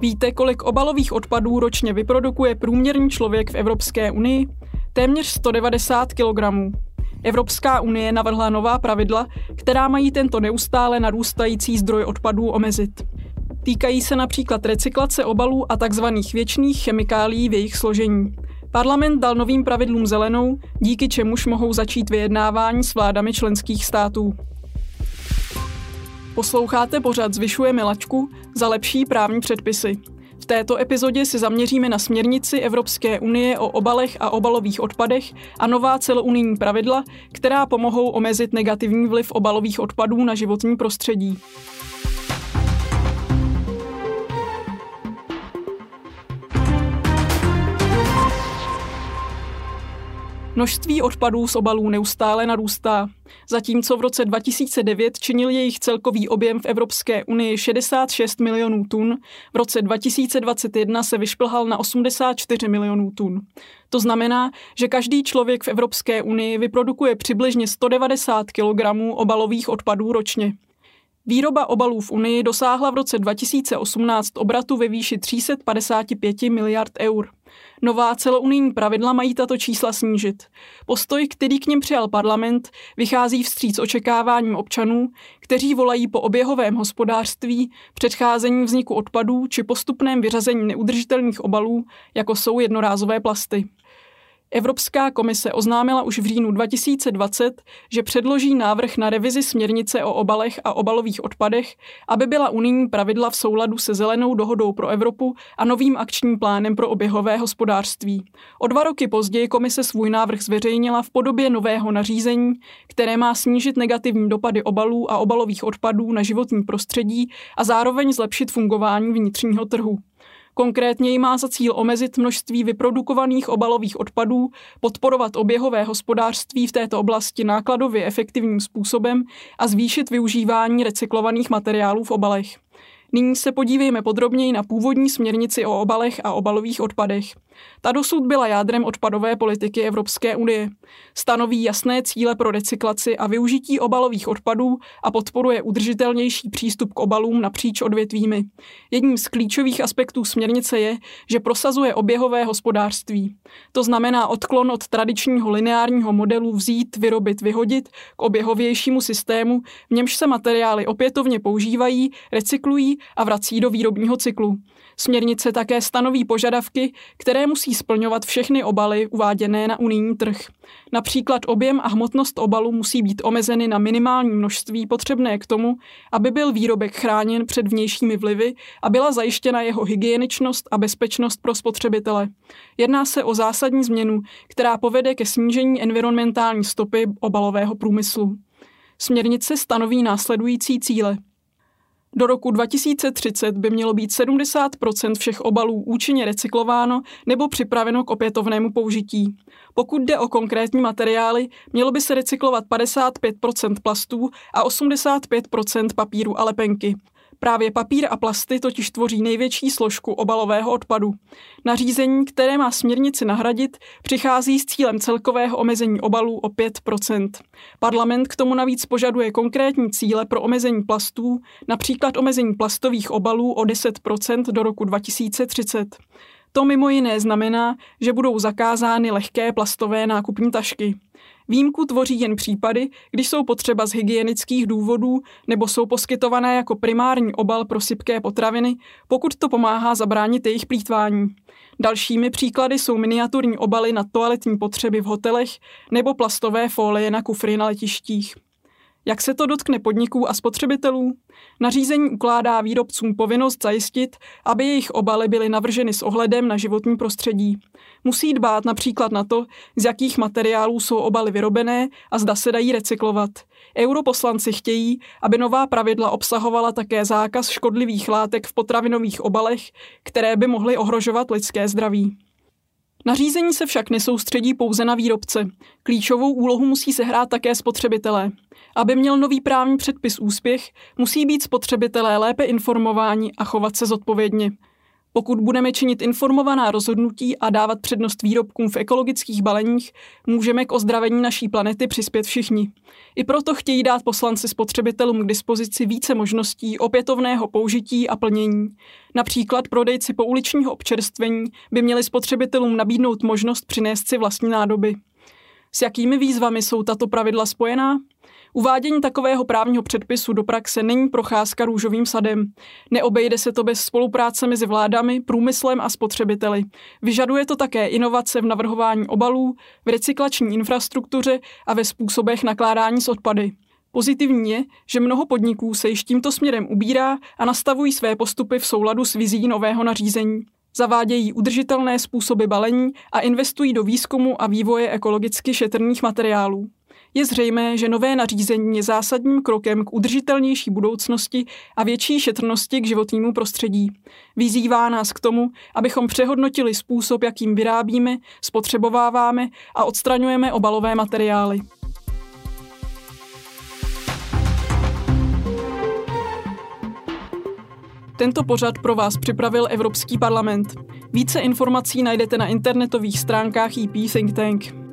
Víte, kolik obalových odpadů ročně vyprodukuje průměrný člověk v Evropské unii? Téměř 190 kg. Evropská unie navrhla nová pravidla, která mají tento neustále narůstající zdroj odpadů omezit. Týkají se například recyklace obalů a tzv. věčných chemikálií v jejich složení. Parlament dal novým pravidlům zelenou, díky čemuž mohou začít vyjednávání s vládami členských států. Posloucháte pořad Zvyšuje milačku za lepší právní předpisy. V této epizodě se zaměříme na směrnici Evropské unie o obalech a obalových odpadech a nová celounijní pravidla, která pomohou omezit negativní vliv obalových odpadů na životní prostředí. Množství odpadů z obalů neustále narůstá. Zatímco v roce 2009 činil jejich celkový objem v Evropské unii 66 milionů tun, v roce 2021 se vyšplhal na 84 milionů tun. To znamená, že každý člověk v Evropské unii vyprodukuje přibližně 190 kg obalových odpadů ročně. Výroba obalů v Unii dosáhla v roce 2018 obratu ve výši 355 miliard eur. Nová celounijní pravidla mají tato čísla snížit. Postoj, který k něm přijal parlament, vychází vstříc očekáváním občanů, kteří volají po oběhovém hospodářství, předcházení vzniku odpadů či postupném vyřazení neudržitelných obalů, jako jsou jednorázové plasty. Evropská komise oznámila už v říjnu 2020, že předloží návrh na revizi směrnice o obalech a obalových odpadech, aby byla unijní pravidla v souladu se zelenou dohodou pro Evropu a novým akčním plánem pro oběhové hospodářství. O dva roky později komise svůj návrh zveřejnila v podobě nového nařízení, které má snížit negativní dopady obalů a obalových odpadů na životní prostředí a zároveň zlepšit fungování vnitřního trhu. Konkrétně má za cíl omezit množství vyprodukovaných obalových odpadů, podporovat oběhové hospodářství v této oblasti nákladově efektivním způsobem a zvýšit využívání recyklovaných materiálů v obalech. Nyní se podívejme podrobněji na původní směrnici o obalech a obalových odpadech. Ta dosud byla jádrem odpadové politiky Evropské unie. Stanoví jasné cíle pro recyklaci a využití obalových odpadů a podporuje udržitelnější přístup k obalům napříč odvětvími. Jedním z klíčových aspektů směrnice je, že prosazuje oběhové hospodářství. To znamená odklon od tradičního lineárního modelu vzít, vyrobit, vyhodit k oběhovějšímu systému, v němž se materiály opětovně používají, recyklují a vrací do výrobního cyklu. Směrnice také stanoví požadavky, které musí splňovat všechny obaly uváděné na unijní trh. Například objem a hmotnost obalu musí být omezeny na minimální množství potřebné k tomu, aby byl výrobek chráněn před vnějšími vlivy a byla zajištěna jeho hygieničnost a bezpečnost pro spotřebitele. Jedná se o zásadní změnu, která povede ke snížení environmentální stopy obalového průmyslu. Směrnice stanoví následující cíle – do roku 2030 by mělo být 70% všech obalů účinně recyklováno nebo připraveno k opětovnému použití. Pokud jde o konkrétní materiály, mělo by se recyklovat 55% plastů a 85% papíru a lepenky. Právě papír a plasty totiž tvoří největší složku obalového odpadu. Nařízení, které má směrnici nahradit, přichází s cílem celkového omezení obalů o 5% Parlament k tomu navíc požaduje konkrétní cíle pro omezení plastů, například omezení plastových obalů o 10% do roku 2030. To mimo jiné znamená, že budou zakázány lehké plastové nákupní tašky. Výjimku tvoří jen případy, když jsou potřeba z hygienických důvodů nebo jsou poskytované jako primární obal pro sypké potraviny, pokud to pomáhá zabránit jejich plítvání. Dalšími příklady jsou miniaturní obaly na toaletní potřeby v hotelech nebo plastové folie na kufry na letištích. Jak se to dotkne podniků a spotřebitelů? Nařízení ukládá výrobcům povinnost zajistit, aby jejich obaly byly navrženy s ohledem na životní prostředí. Musí dbát například na to, z jakých materiálů jsou obaly vyrobené a zda se dají recyklovat. Europoslanci chtějí, aby nová pravidla obsahovala také zákaz škodlivých látek v potravinových obalech, které by mohly ohrožovat lidské zdraví. Nařízení se však nesoustředí pouze na výrobce. Klíčovou úlohu musí sehrát také spotřebitelé. Aby měl nový právní předpis úspěch, musí být spotřebitelé lépe informováni a chovat se zodpovědně. Pokud budeme činit informovaná rozhodnutí a dávat přednost výrobkům v ekologických baleních, můžeme k ozdravení naší planety přispět všichni. I proto chtějí dát poslanci spotřebitelům k dispozici více možností opětovného použití a plnění. Například prodejci pouličního občerstvení by měli spotřebitelům nabídnout možnost přinést si vlastní nádoby. S jakými výzvami jsou tato pravidla spojená? Uvádění takového právního předpisu do praxe není procházka růžovým sadem. Neobejde se to bez spolupráce mezi vládami, průmyslem a spotřebiteli. Vyžaduje to také inovace v navrhování obalů, v recyklační infrastruktuře a ve způsobech nakládání s odpady. Pozitivní je, že mnoho podniků se již tímto směrem ubírá a nastavují své postupy v souladu s vizí nového nařízení. Zavádějí udržitelné způsoby balení a investují do výzkumu a vývoje ekologicky šetrných materiálů. Je zřejmé, že nové nařízení je zásadním krokem k udržitelnější budoucnosti a větší šetrnosti k životnímu prostředí. Vyzývá nás k tomu, abychom přehodnotili způsob, jakým vyrábíme, spotřebováváme a odstraňujeme obalové materiály. Tento pořad pro vás připravil Evropský parlament. Více informací najdete na internetových stránkách EP Think Tank.